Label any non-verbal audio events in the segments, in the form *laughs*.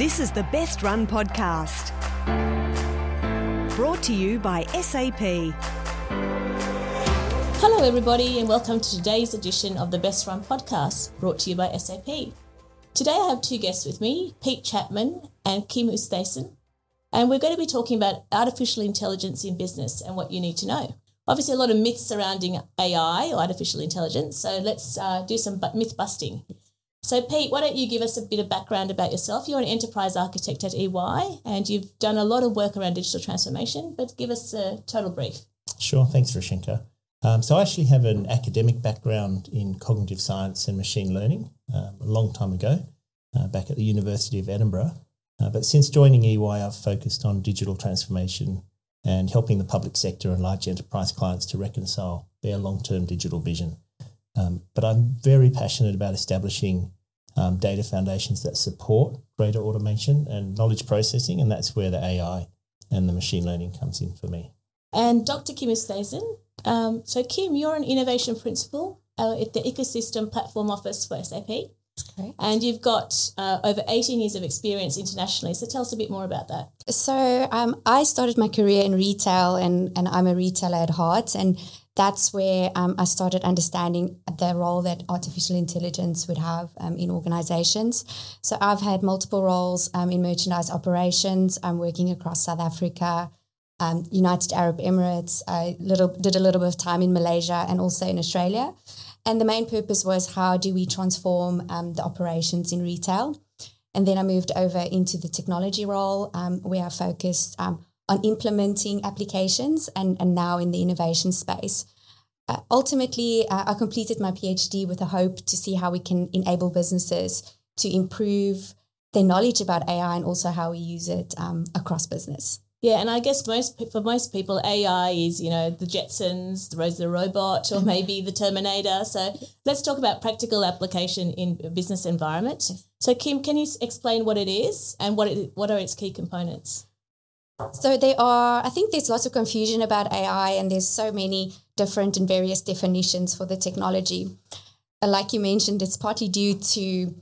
This is the Best Run Podcast. Brought to you by SAP. Hello, everybody, and welcome to today's edition of the Best Run Podcast, brought to you by SAP. Today, I have two guests with me Pete Chapman and Kim Oosthuizen, and we're going to be talking about artificial intelligence in business and what you need to know. Obviously, a lot of myths surrounding AI or artificial intelligence, so let's uh, do some myth busting. So, Pete, why don't you give us a bit of background about yourself? You're an enterprise architect at EY and you've done a lot of work around digital transformation, but give us a total brief. Sure, thanks, Rushenka. Um, so, I actually have an academic background in cognitive science and machine learning um, a long time ago, uh, back at the University of Edinburgh. Uh, but since joining EY, I've focused on digital transformation and helping the public sector and large enterprise clients to reconcile their long term digital vision. Um, but I'm very passionate about establishing um, data foundations that support greater automation and knowledge processing, and that's where the AI and the machine learning comes in for me. And Dr. Kim Oosthuizen, um, so Kim, you're an innovation principal uh, at the Ecosystem Platform Office for SAP. And you've got uh, over 18 years of experience internationally. So tell us a bit more about that. So um, I started my career in retail and, and I'm a retailer at heart. And that's where um, I started understanding the role that artificial intelligence would have um, in organizations. So I've had multiple roles um, in merchandise operations. I'm working across South Africa, um, United Arab Emirates. I little, did a little bit of time in Malaysia and also in Australia. And the main purpose was how do we transform um, the operations in retail? And then I moved over into the technology role um, where I focused on implementing applications and, and now in the innovation space. Uh, ultimately, uh, I completed my PhD with a hope to see how we can enable businesses to improve their knowledge about AI and also how we use it um, across business. Yeah, and I guess most for most people, AI is you know the Jetsons, the Rose the robot, or *laughs* maybe the Terminator. So let's talk about practical application in a business environment. So Kim, can you explain what it is and what it, what are its key components? So there are, I think there's lots of confusion about AI, and there's so many different and various definitions for the technology. Uh, like you mentioned, it's partly due to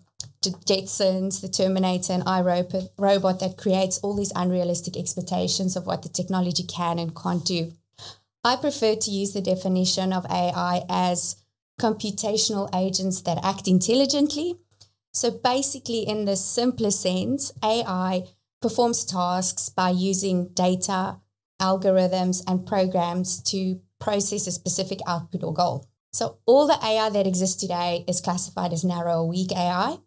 Jetsons, the Terminator, and iRobot robot that creates all these unrealistic expectations of what the technology can and can't do. I prefer to use the definition of AI as computational agents that act intelligently. So basically, in the simplest sense, AI performs tasks by using data, algorithms, and programs to process a specific output or goal. So all the AI that exists today is classified as narrow or weak AI.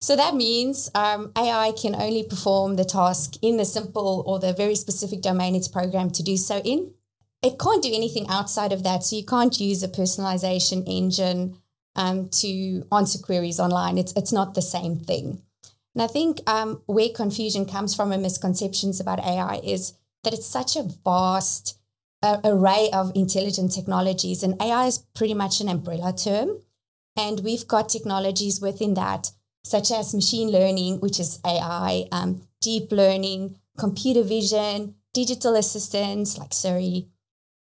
So that means um, AI can only perform the task in the simple or the very specific domain it's programmed to do so in. It can't do anything outside of that. So you can't use a personalization engine um, to answer queries online. It's, it's not the same thing. And I think um, where confusion comes from and misconceptions about AI is that it's such a vast uh, array of intelligent technologies, and AI is pretty much an umbrella term. And we've got technologies within that such as machine learning, which is AI, um, deep learning, computer vision, digital assistants like Siri,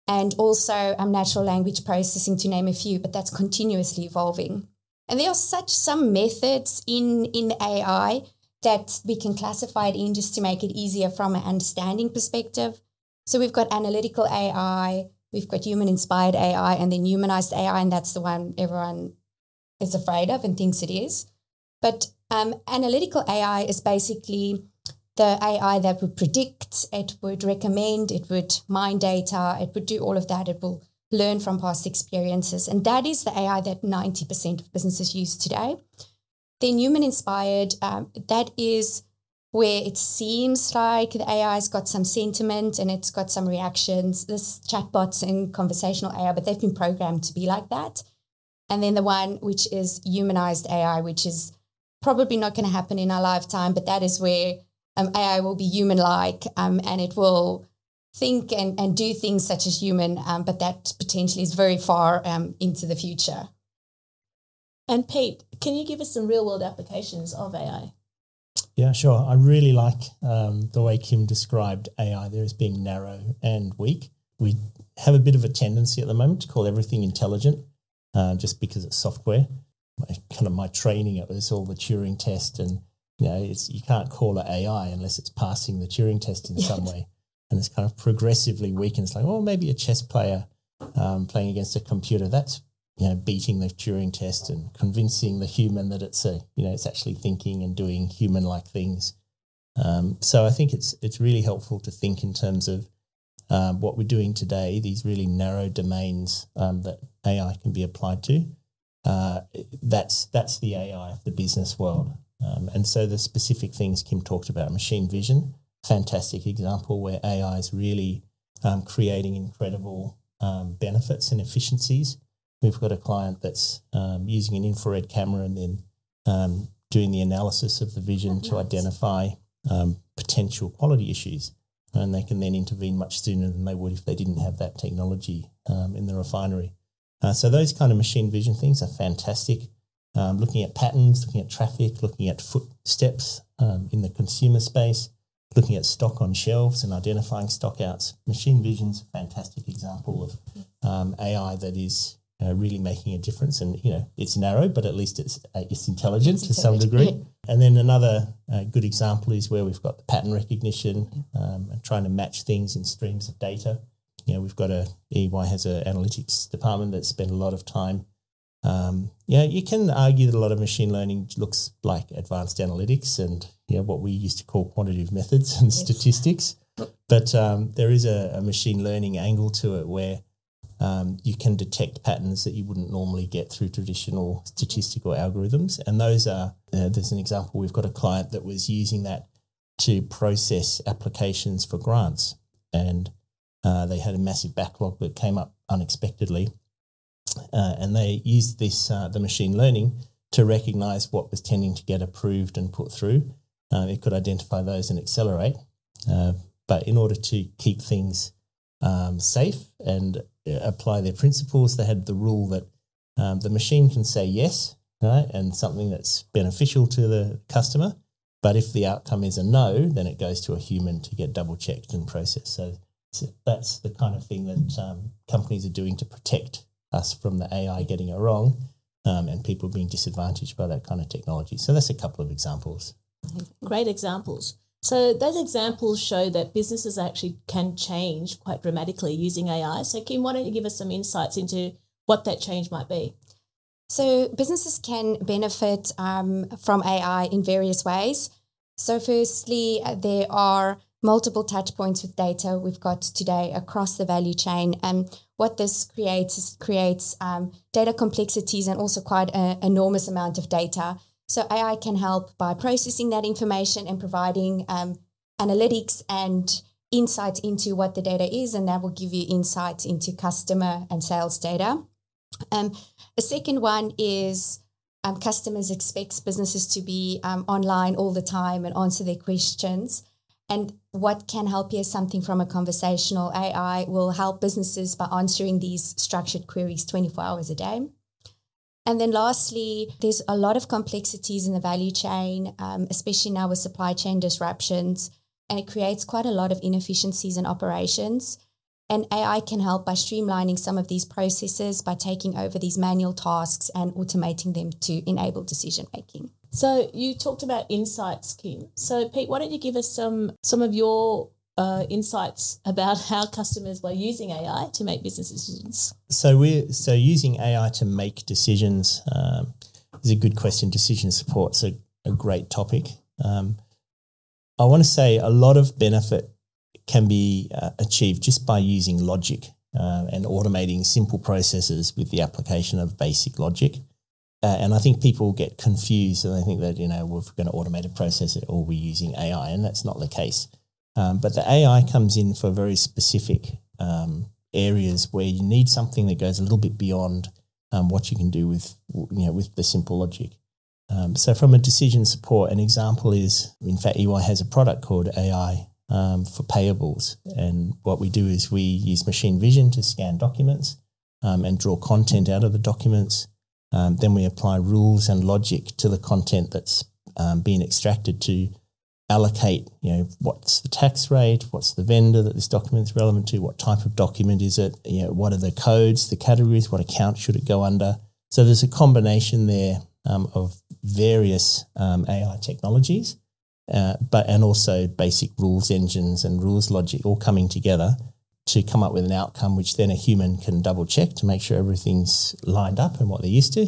and also um, natural language processing, to name a few, but that's continuously evolving. And there are such some methods in, in AI that we can classify it in just to make it easier from an understanding perspective. So we've got analytical AI, we've got human inspired AI, and then humanized AI, and that's the one everyone is afraid of and thinks it is. But um, analytical AI is basically the AI that would predict, it would recommend, it would mine data, it would do all of that. It will learn from past experiences. And that is the AI that 90% of businesses use today. Then human inspired, um, that is where it seems like the AI has got some sentiment and it's got some reactions. This chatbots and conversational AI, but they've been programmed to be like that. And then the one which is humanized AI, which is probably not going to happen in our lifetime, but that is where um, AI will be human like um, and it will think and, and do things such as human, um, but that potentially is very far um, into the future. And Pete, can you give us some real world applications of AI? Yeah, sure. I really like um, the way Kim described AI there as being narrow and weak. We have a bit of a tendency at the moment to call everything intelligent uh, just because it's software my, kind of my training. It was all the Turing test and You know, it's you can't call it AI unless it's passing the Turing test in some *laughs* way, and it's kind of progressively weakened. It's like, oh, maybe a chess player um, playing against a computer that's you know beating the Turing test and convincing the human that it's a you know it's actually thinking and doing human like things. Um, so I think it's it's really helpful to think in terms of um, what we're doing today. These really narrow domains um, that AI can be applied to. Uh, that's that's the AI of the business world. Um, and so the specific things Kim talked about, machine vision, fantastic example where AI is really um, creating incredible um, benefits and efficiencies. We've got a client that's um, using an infrared camera and then um, doing the analysis of the vision oh, to nice. identify um, potential quality issues. And they can then intervene much sooner than they would if they didn't have that technology um, in the refinery. Uh, so those kind of machine vision things are fantastic. Um, looking at patterns, looking at traffic, looking at footsteps um, in the consumer space, looking at stock on shelves and identifying stockouts. Machine vision's a fantastic example of um, AI that is uh, really making a difference. And you know, it's narrow, but at least it's uh, it's intelligent it's to some degree. and then another uh, good example is where we've got the pattern recognition um, and trying to match things in streams of data. You know, we've got a EY has an analytics department that spent a lot of time. Um, yeah, you can argue that a lot of machine learning looks like advanced analytics and you know what we used to call quantitative methods and yes. statistics. But um, there is a, a machine learning angle to it where um, you can detect patterns that you wouldn't normally get through traditional statistical algorithms. And those are, uh, there's an example, we've got a client that was using that to process applications for grants. And uh, they had a massive backlog that came up unexpectedly. Uh, and they used this, uh, the machine learning, to recognize what was tending to get approved and put through. Uh, it could identify those and accelerate. Uh, but in order to keep things um, safe and apply their principles. They had the rule that um, the machine can say yes, right, and something that's beneficial to the customer. But if the outcome is a no, then it goes to a human to get double checked and processed. So, so that's the kind of thing that um, companies are doing to protect us from the AI getting it wrong um, and people being disadvantaged by that kind of technology. So that's a couple of examples. Great examples. So those examples show that businesses actually can change quite dramatically using AI. So Kim, why don't you give us some insights into what that change might be? So businesses can benefit um, from AI in various ways. So firstly, uh, there are multiple touch points with data we've got today across the value chain. And what this creates is creates um, data complexities and also quite an enormous amount of data. So AI can help by processing that information and providing um, analytics and insights into what the data is, and that will give you insights into customer and sales data. Um, a second one is um, customers expects businesses to be um, online all the time and answer their questions. And what can help you is something from a conversational AI will help businesses by answering these structured queries 24 hours a day. And then lastly, there's a lot of complexities in the value chain, um, especially now with supply chain disruptions, and it creates quite a lot of inefficiencies in operations. And AI can help by streamlining some of these processes by taking over these manual tasks and automating them to enable decision making. So you talked about insights, Kim. So Pete, why don't you give us some some of your uh, insights about *laughs* how customers were using AI to make business decisions? So we're so using AI to make decisions um, is a good question. Decision support's a, a great topic. Um, I want to say a lot of benefit can be uh, achieved just by using logic uh, and automating simple processes with the application of basic logic. Uh, and I think people get confused and they think that, you know, we're going to automate a process or we're using AI, and that's not the case. Um, but the AI comes in for very specific um, areas where you need something that goes a little bit beyond um, what you can do with you know with the simple logic. Um, so from a decision support, an example is in fact EY has a product called AI um, for payables, and what we do is we use machine vision to scan documents um, and draw content out of the documents. Then we apply rules and logic to the content that's being extracted to allocate, you know, what's the tax rate, what's the vendor that this document is relevant to, what type of document is it, you know, what are the codes, the categories, what account should it go under. So there's a combination there um, of various um, AI technologies, uh, but and also basic rules engines and rules logic all coming together to come up with an outcome which then a human can double check to make sure everything's lined up and what they're used to.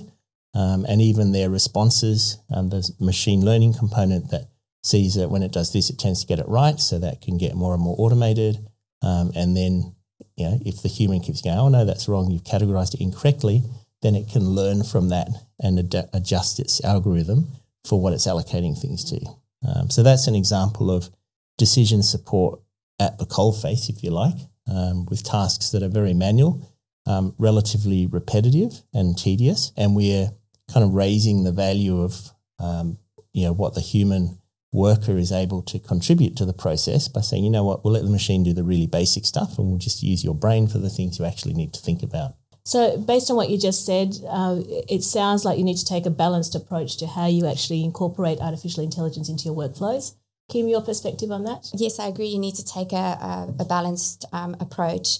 Um, and even their responses, um, there's machine learning component that sees that when it does this, it tends to get it right. So that can get more and more automated. Um, and then, you know, if the human keeps going, oh no, that's wrong, you've categorized it incorrectly, then it can learn from that and ad- adjust its algorithm for what it's allocating things to. Um, so that's an example of decision support at the coalface, if you like, um, with tasks that are very manual, um, relatively repetitive and tedious, and we're kind of raising the value of um, you know what the human worker is able to contribute to the process by saying, you know what, we'll let the machine do the really basic stuff, and we'll just use your brain for the things you actually need to think about. So, based on what you just said, uh, it sounds like you need to take a balanced approach to how you actually incorporate artificial intelligence into your workflows. Kim, your perspective on that? Yes, I agree. You need to take a, a, a balanced um, approach.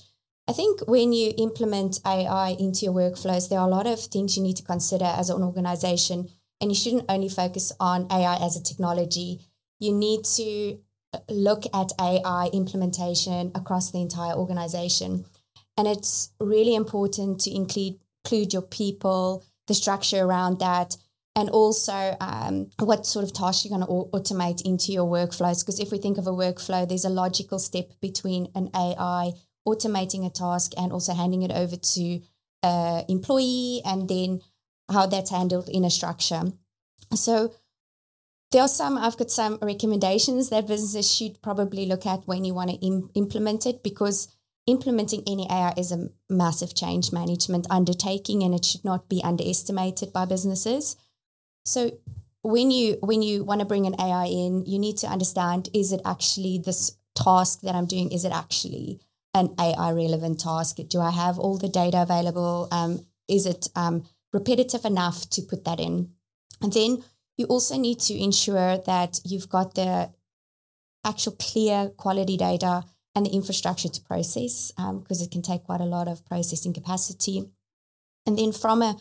I think when you implement AI into your workflows, there are a lot of things you need to consider as an organization, and you shouldn't only focus on AI as a technology. You need to look at AI implementation across the entire organization. And it's really important to include, include your people, the structure around that, and also um, what sort of tasks you're going to automate into your workflows. Because if we think of a workflow, there's a logical step between an AI automating a task and also handing it over to an employee, and then how that's handled in a structure. So there are some i've got some recommendations that businesses should probably look at when you want to Im- implement it because implementing any AI is a massive change management undertaking and it should not be underestimated by businesses. So when you when you want to bring an AI in, you need to understand is it actually this task that I'm doing is it actually an AI relevant task? Do I have all the data available? Um, is it um, repetitive enough to put that in? And then you also need to ensure that you've got the actual clear quality data and the infrastructure to process because um, it can take quite a lot of processing capacity. And then from a,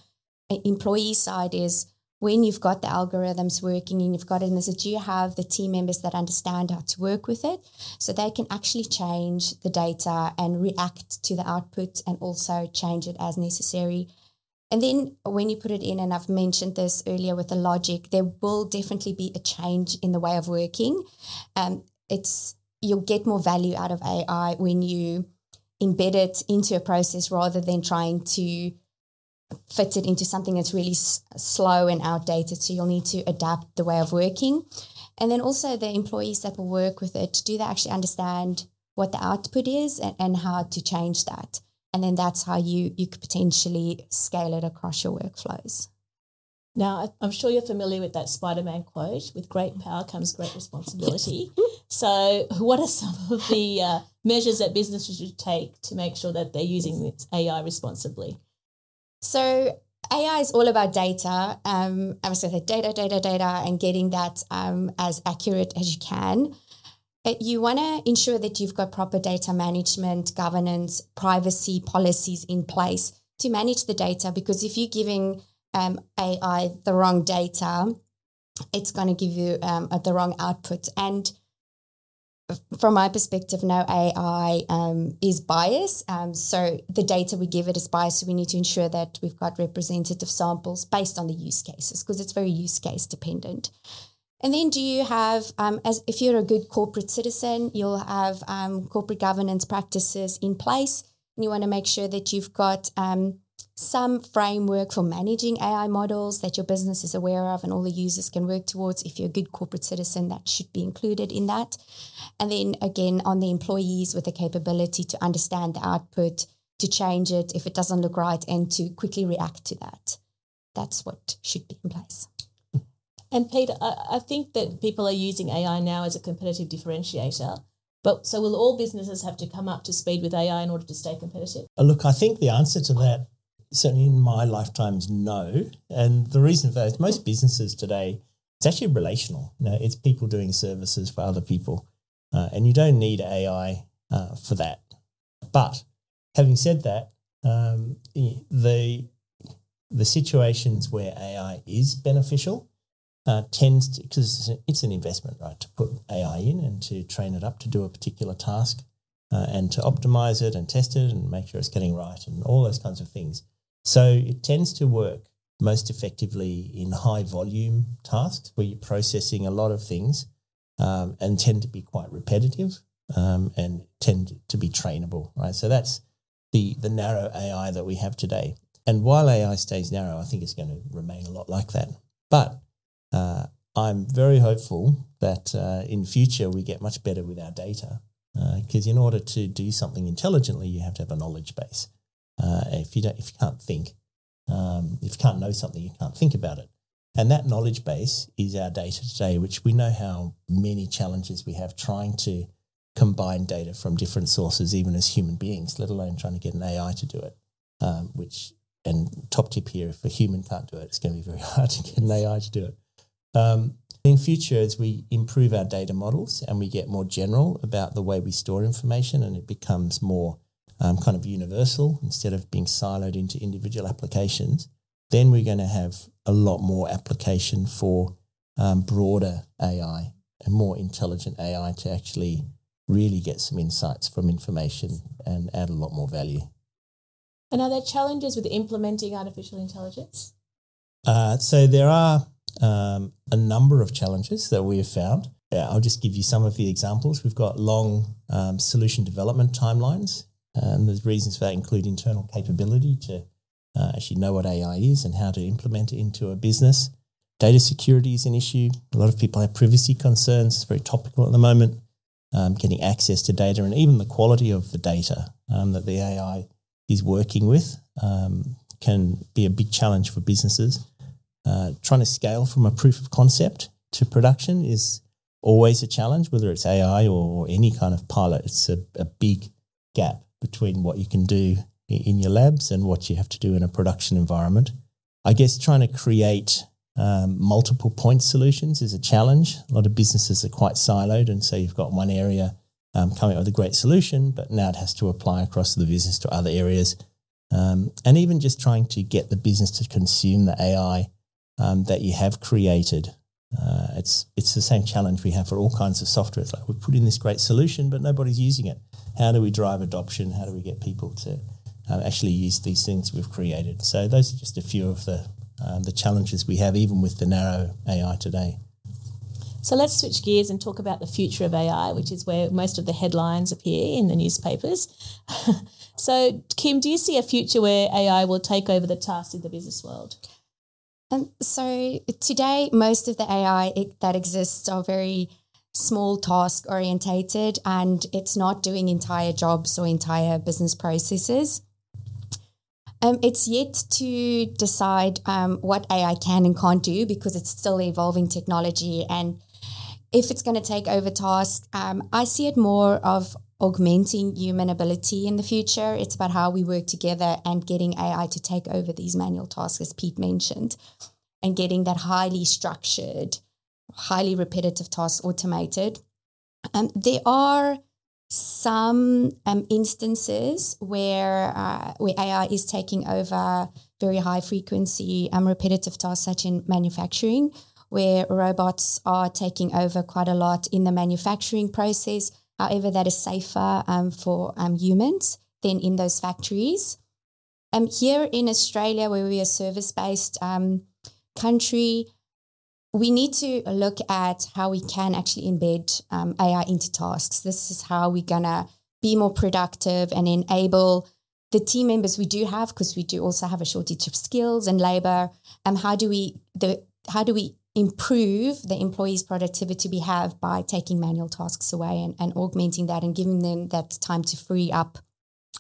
a, employee side is when you've got the algorithms working and you've got it, is it do you have the team members that understand how to work with it so they can actually change the data and react to the output and also change it as necessary. And then when you put it in, and I've mentioned this earlier with the logic, there will definitely be a change in the way of working. Um, it's you'll get more value out of AI when you embed it into a process rather than trying to fit it into something that's really s- slow and outdated. So you'll need to adapt the way of working. And then also the employees that will work with it, do they actually understand what the output is and, and how to change that? And then that's how you you could potentially scale it across your workflows. Now, I'm sure you're familiar with that Spider Man quote with great power comes great responsibility. *laughs* so, what are some of the uh, measures that businesses should take to make sure that they're using AI responsibly? So, AI is all about data. Um, I was going to say data, data, data, and getting that um, as accurate as you can. But you want to ensure that you've got proper data management, governance, privacy policies in place to manage the data. Because if you're giving um, AI the wrong data, it's going to give you um, the wrong output. And from my perspective, no AI um, is biased. Um, so the data we give it is biased. So we need to ensure that we've got representative samples based on the use cases because it's very use case dependent. And then, do you have, um, as if you're a good corporate citizen, you'll have um, corporate governance practices in place, and you want to make sure that you've got um, some framework for managing AI models that your business is aware of and all the users can work towards. If you're a good corporate citizen, that should be included in that. And then again, on the employees with the capability to understand the output, to change it if it doesn't look right, and to quickly react to that. That's what should be in place. And Peter, I, I think that people are using AI now as a competitive differentiator. But so will all businesses have to come up to speed with AI in order to stay competitive? Look, I think the answer to that certainly in my lifetime is no. And the reason for that is most businesses today, it's actually relational. You know, it's people doing services for other people. Uh, and you don't need AI uh, for that. But having said that, um, the the situations where AI is beneficial uh, tends to, because it's an investment, right, to put AI in and to train it up to do a particular task uh, and to optimize it and test it and make sure it's getting right and all those kinds of things. So it tends to work most effectively in high volume tasks where you're processing a lot of things um, and tend to be quite repetitive um, and tend to be trainable, right? So that's the the narrow AI that we have today. And while AI stays narrow, I think it's going to remain a lot like that. But uh, I'm very hopeful that uh, in future we get much better with our data because uh, in order to do something intelligently, you have to have a knowledge base. Uh, if you don't, if you can't think, um, if you can't know something, you can't think about it. And that knowledge base is our data today, which we know how many challenges we have trying to combine data from different sources, even as human beings, let alone trying to get an AI to do it. Um, which and top tip here, if a human can't do it, it's going to be very *laughs* hard to get an AI to do it. Um, in future, as we improve our data models and we get more general about the way we store information and it becomes more um, kind of universal instead of being siloed into individual applications, then we're going to have a lot more application for um, broader AI and more intelligent AI to actually really get some insights from information and add a lot more value. And are there challenges with implementing artificial intelligence? Uh, so there are um, a number of challenges that we have found. Yeah, I'll just give you some of the examples. We've got long um, solution development timelines, and there's reasons for that include internal capability to uh, actually know what AI is and how to implement it into a business. Data security is an issue. A lot of people have privacy concerns. It's very topical at the moment. Um, getting access to data and even the quality of the data um, that the AI is working with um, can be a big challenge for businesses uh, trying to scale from a proof of concept to production is always a challenge, whether it's AI or any kind of pilot. It's a, a big gap between what you can do in your labs and what you have to do in a production environment. I guess trying to create um, multiple point solutions is a challenge. A lot of businesses are quite siloed, and so you've got one area um, coming up with a great solution, but now it has to apply across the business to other areas. Um, and even just trying to get the business to consume the AI um, that you have created. Uh, it's it's the same challenge we have for all kinds of software. It's like we've put in this great solution, but nobody's using it. How do we drive adoption? How do we get people to um, actually use these things we've created? So those are just a few of the um, the challenges we have, even with the narrow AI today. So let's switch gears and talk about the future of AI, which is where most of the headlines appear in the newspapers. *laughs* so, Kim, do you see a future where AI will take over the tasks in the business world? And so today, most of the AI that exists are very small task orientated and it's not doing entire jobs or entire business processes. Um, it's yet to decide um, what AI can and can't do because it's still evolving technology. And if it's going to take over tasks, um, I see it more of augmenting human ability in the future. It's about how we work together and getting AI to take over these manual tasks, as Pete mentioned, and getting that highly structured, highly repetitive tasks automated. Um, there are some um, instances where uh, where AI is taking over very high frequency um, repetitive tasks, such in manufacturing, where robots are taking over quite a lot in the manufacturing process However, that is safer um, for um, humans than in those factories. Um, here in Australia, where we are service based country, we need to look at how we can actually embed um, AI into tasks. This is how we're going to be more productive and enable the team members we do have, because we do also have a shortage of skills and labor. Um, how do we the how do we improve the employee's productivity we have by taking manual tasks away and, and augmenting that and giving them that time to free up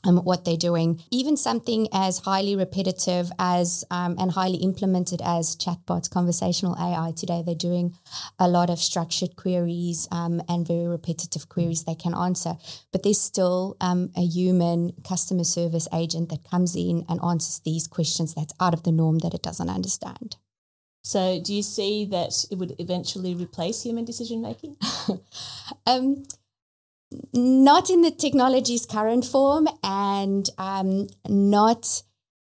um, what they're doing. Even something as highly repetitive as um, and highly implemented as chatbots, conversational AI. Today, they're doing a lot of structured queries um, and very repetitive queries they can answer. But there's still um, a human customer service agent that comes in and answers these questions that's out of the norm that it doesn't understand. So, do you see that it would eventually replace human decision making? *laughs* um, not in the technology's current form, and um, not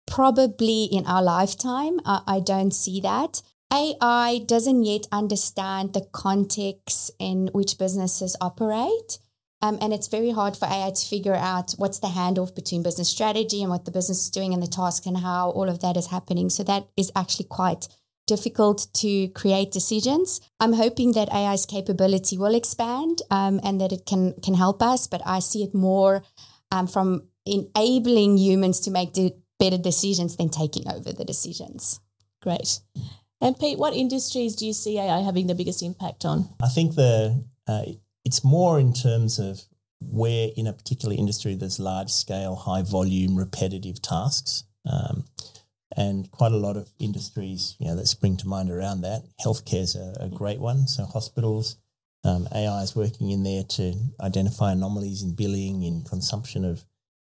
probably in our lifetime. I, I don't see that. AI doesn't yet understand the context in which businesses operate. Um, and it's very hard for AI to figure out what's the handoff between business strategy and what the business is doing and the task and how all of that is happening. So that is actually quite difficult to create decisions. I'm hoping that AI's capability will expand um, and that it can can help us, but I see it more um, from enabling humans to make de- better decisions than taking over the decisions. Great. And Pete, what industries do you see AI having the biggest impact on? I think the uh, it's more in terms of where in a particular industry there's large scale, high volume, repetitive tasks. Um, and quite a lot of industries, you know, that spring to mind around that. Healthcare is a, a great one. So hospitals, um, AI is working in there to identify anomalies in billing, in consumption of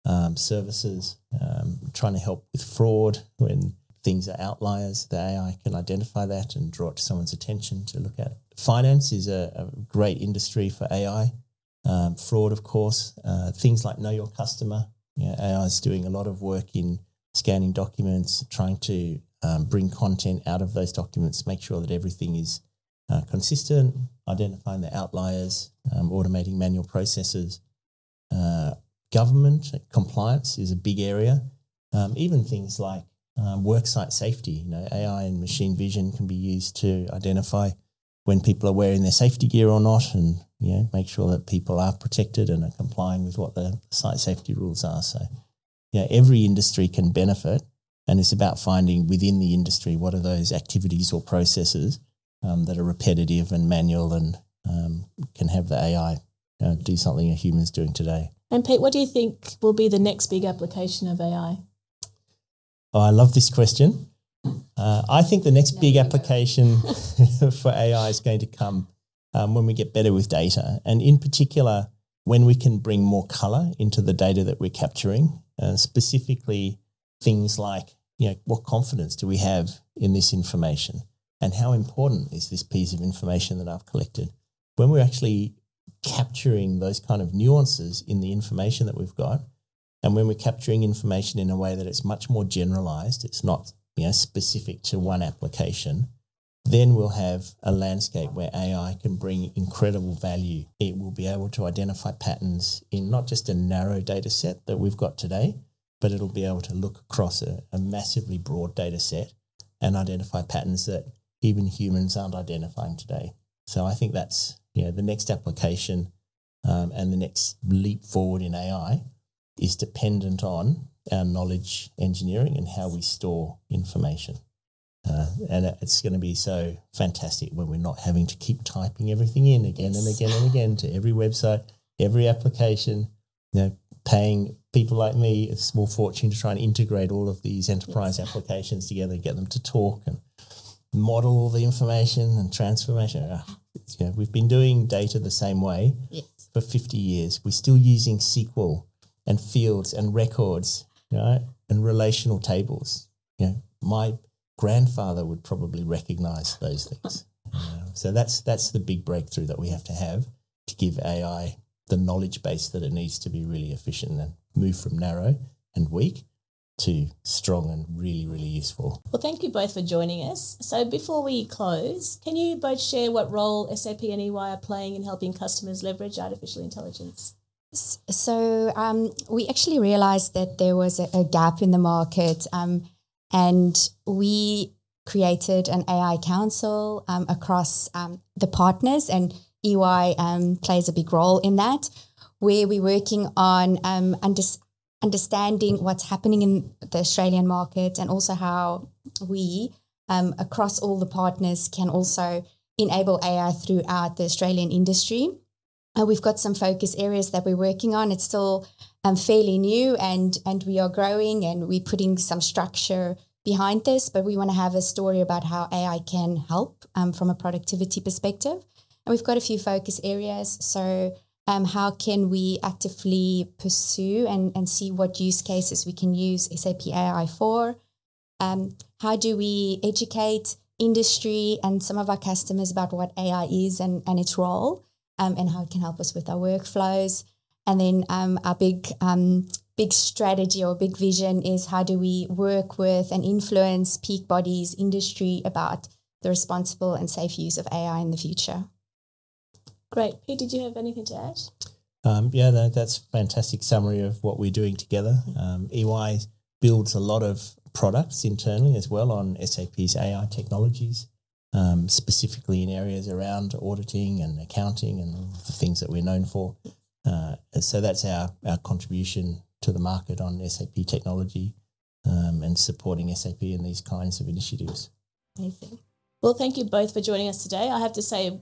um, services, um, trying to help with fraud when things are outliers. The AI can identify that and draw it to someone's attention to look at. Finance is a, a great industry for AI. Um, fraud, of course, uh, things like know your customer. You know, AI is doing a lot of work in scanning documents, trying to um, bring content out of those documents, make sure that everything is uh, consistent, identifying the outliers, um, automating manual processes. Uh, government compliance is a big area. Um, even things like um, worksite safety, you know, AI and machine vision can be used to identify when people are wearing their safety gear or not, and you know, make sure that people are protected and are complying with what the site safety rules are. So you know, every industry can benefit. And it's about finding within the industry what are those activities or processes um, that are repetitive and manual and um, can have the AI uh, do something a human's doing today. And Pete, what do you think will be the next big application of AI? Oh, I love this question. Uh, I think the next big application *laughs* for AI is going to come um, when we get better with data, and in particular, when we can bring more color into the data that we're capturing uh, specifically things like, you know, what confidence do we have in this information? And how important is this piece of information that I've collected? When we're actually capturing those kind of nuances in the information that we've got, and when we're capturing information in a way that it's much more generalized, it's not you know, specific to one application, then we'll have a landscape where AI can bring incredible value. It will be able to identify patterns in not just a narrow data set that we've got today, but it'll be able to look across a, a massively broad data set and identify patterns that even humans aren't identifying today. So I think that's you know the next application um, and the next leap forward in AI is dependent on our knowledge engineering and how we store information. Uh, and it's going to be so fantastic when we're not having to keep typing everything in again yes. and again and again to every website, every application, you know, paying people like me a small fortune to try and integrate all of these enterprise yes. applications together, get them to talk and model all the information and transformation. Uh, you know, we've been doing data the same way yes. for 50 years. We're still using SQL and fields and records, you know, and relational tables. You know, my grandfather would probably recognize those things. Uh, so that's that's the big breakthrough that we have to have to give AI the knowledge base that it needs to be really efficient and move from narrow and weak to strong and really, really useful. Well, thank you both for joining us. So, before we close, can you both share what role SAP and EY are playing in helping customers leverage artificial intelligence? So, um, we actually realized that there was a, a gap in the market. Um, and we created an AI council um, across um, the partners, and EY um, plays a big role in that, where we're working on um, under, understanding what's happening in the Australian market and also how we, um, across all the partners, can also enable AI throughout the Australian industry. Uh, we've got some focus areas that we're working on. It's still um, fairly new and and we are growing and we're putting some structure behind this, but we want to have a story about how AI can help um, from a productivity perspective. And we've got a few focus areas. So um, how can we actively pursue and, and see what use cases we can use SAP AI for? Um, how do we educate industry and some of our customers about what AI is and, and its role um, and how it can help us with our workflows? And then um, our big um, big strategy or big vision is how do we work with and influence peak bodies industry about the responsible and safe use of AI in the future. Great. Pete, did you have anything to add? Um, yeah, no, that's fantastic summary of what we're doing together. Um, EY builds a lot of products internally as well on SAP's AI technologies, um, specifically in areas around auditing and accounting and the things that we're known for. Uh, so that's our, our contribution to the market on SAP technology um, and supporting SAP in these kinds of initiatives. Amazing. Well, thank you both for joining us today. I have to say,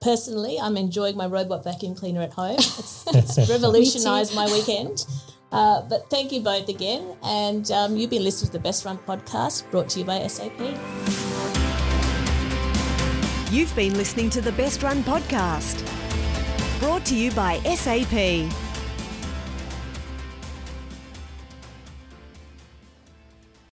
personally, I'm enjoying my robot vacuum cleaner at home. *laughs* It's, it's revolutionized my weekend. Uh, but thank you both again. And um, you've been listening to the Best Run podcast brought to you by SAP. You've been listening to the Best Run podcast, brought to you by SAP.